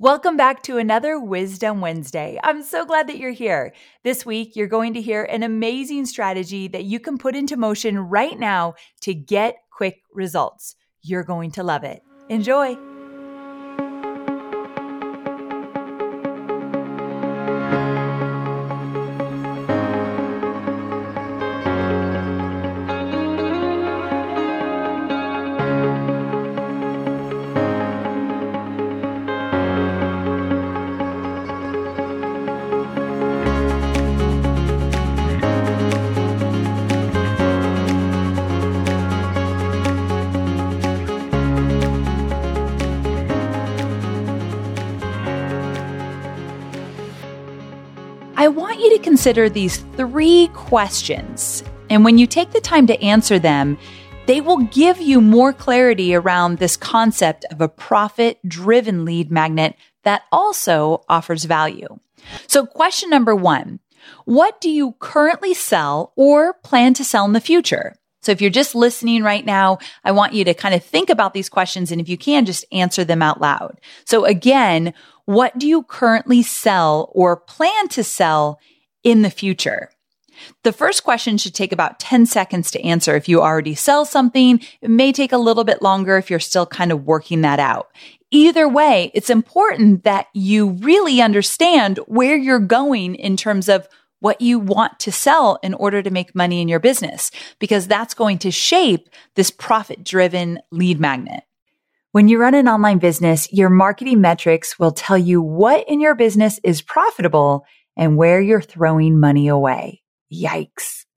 Welcome back to another Wisdom Wednesday. I'm so glad that you're here. This week, you're going to hear an amazing strategy that you can put into motion right now to get quick results. You're going to love it. Enjoy. Consider these three questions. And when you take the time to answer them, they will give you more clarity around this concept of a profit driven lead magnet that also offers value. So, question number one What do you currently sell or plan to sell in the future? So, if you're just listening right now, I want you to kind of think about these questions. And if you can, just answer them out loud. So, again, what do you currently sell or plan to sell in the future? The first question should take about 10 seconds to answer. If you already sell something, it may take a little bit longer if you're still kind of working that out. Either way, it's important that you really understand where you're going in terms of what you want to sell in order to make money in your business, because that's going to shape this profit driven lead magnet. When you run an online business, your marketing metrics will tell you what in your business is profitable and where you're throwing money away. Yikes.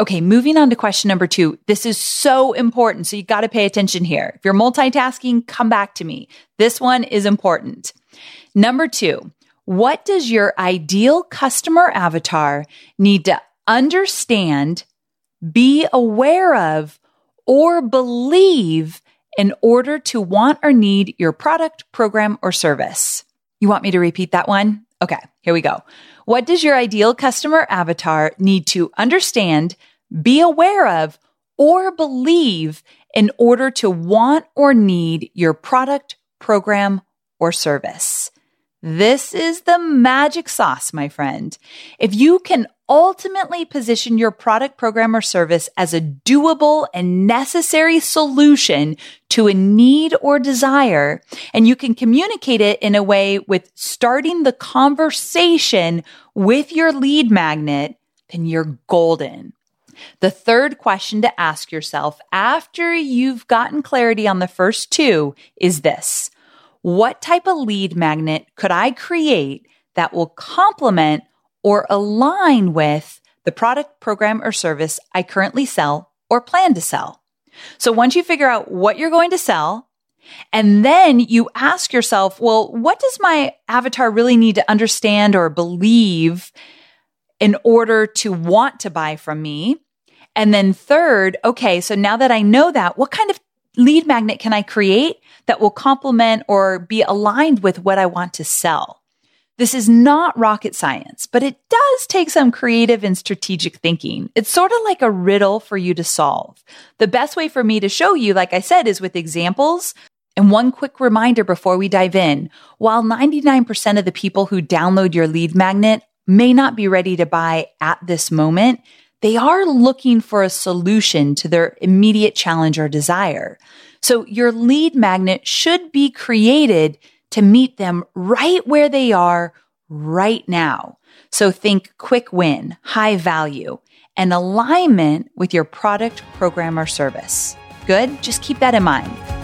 Okay, moving on to question number two. This is so important. So you got to pay attention here. If you're multitasking, come back to me. This one is important. Number two, what does your ideal customer avatar need to understand, be aware of, or believe in order to want or need your product, program, or service? You want me to repeat that one? Okay, here we go. What does your ideal customer avatar need to understand, be aware of, or believe in order to want or need your product, program, or service. This is the magic sauce, my friend. If you can ultimately position your product, program, or service as a doable and necessary solution to a need or desire, and you can communicate it in a way with starting the conversation with your lead magnet, then you're golden. The third question to ask yourself after you've gotten clarity on the first two is this. What type of lead magnet could I create that will complement or align with the product, program, or service I currently sell or plan to sell? So once you figure out what you're going to sell, and then you ask yourself, well, what does my avatar really need to understand or believe in order to want to buy from me? And then third, okay, so now that I know that, what kind of lead magnet can I create that will complement or be aligned with what I want to sell? This is not rocket science, but it does take some creative and strategic thinking. It's sort of like a riddle for you to solve. The best way for me to show you, like I said, is with examples. And one quick reminder before we dive in. While 99% of the people who download your lead magnet may not be ready to buy at this moment, they are looking for a solution to their immediate challenge or desire. So your lead magnet should be created to meet them right where they are right now. So think quick win, high value, and alignment with your product, program, or service. Good? Just keep that in mind.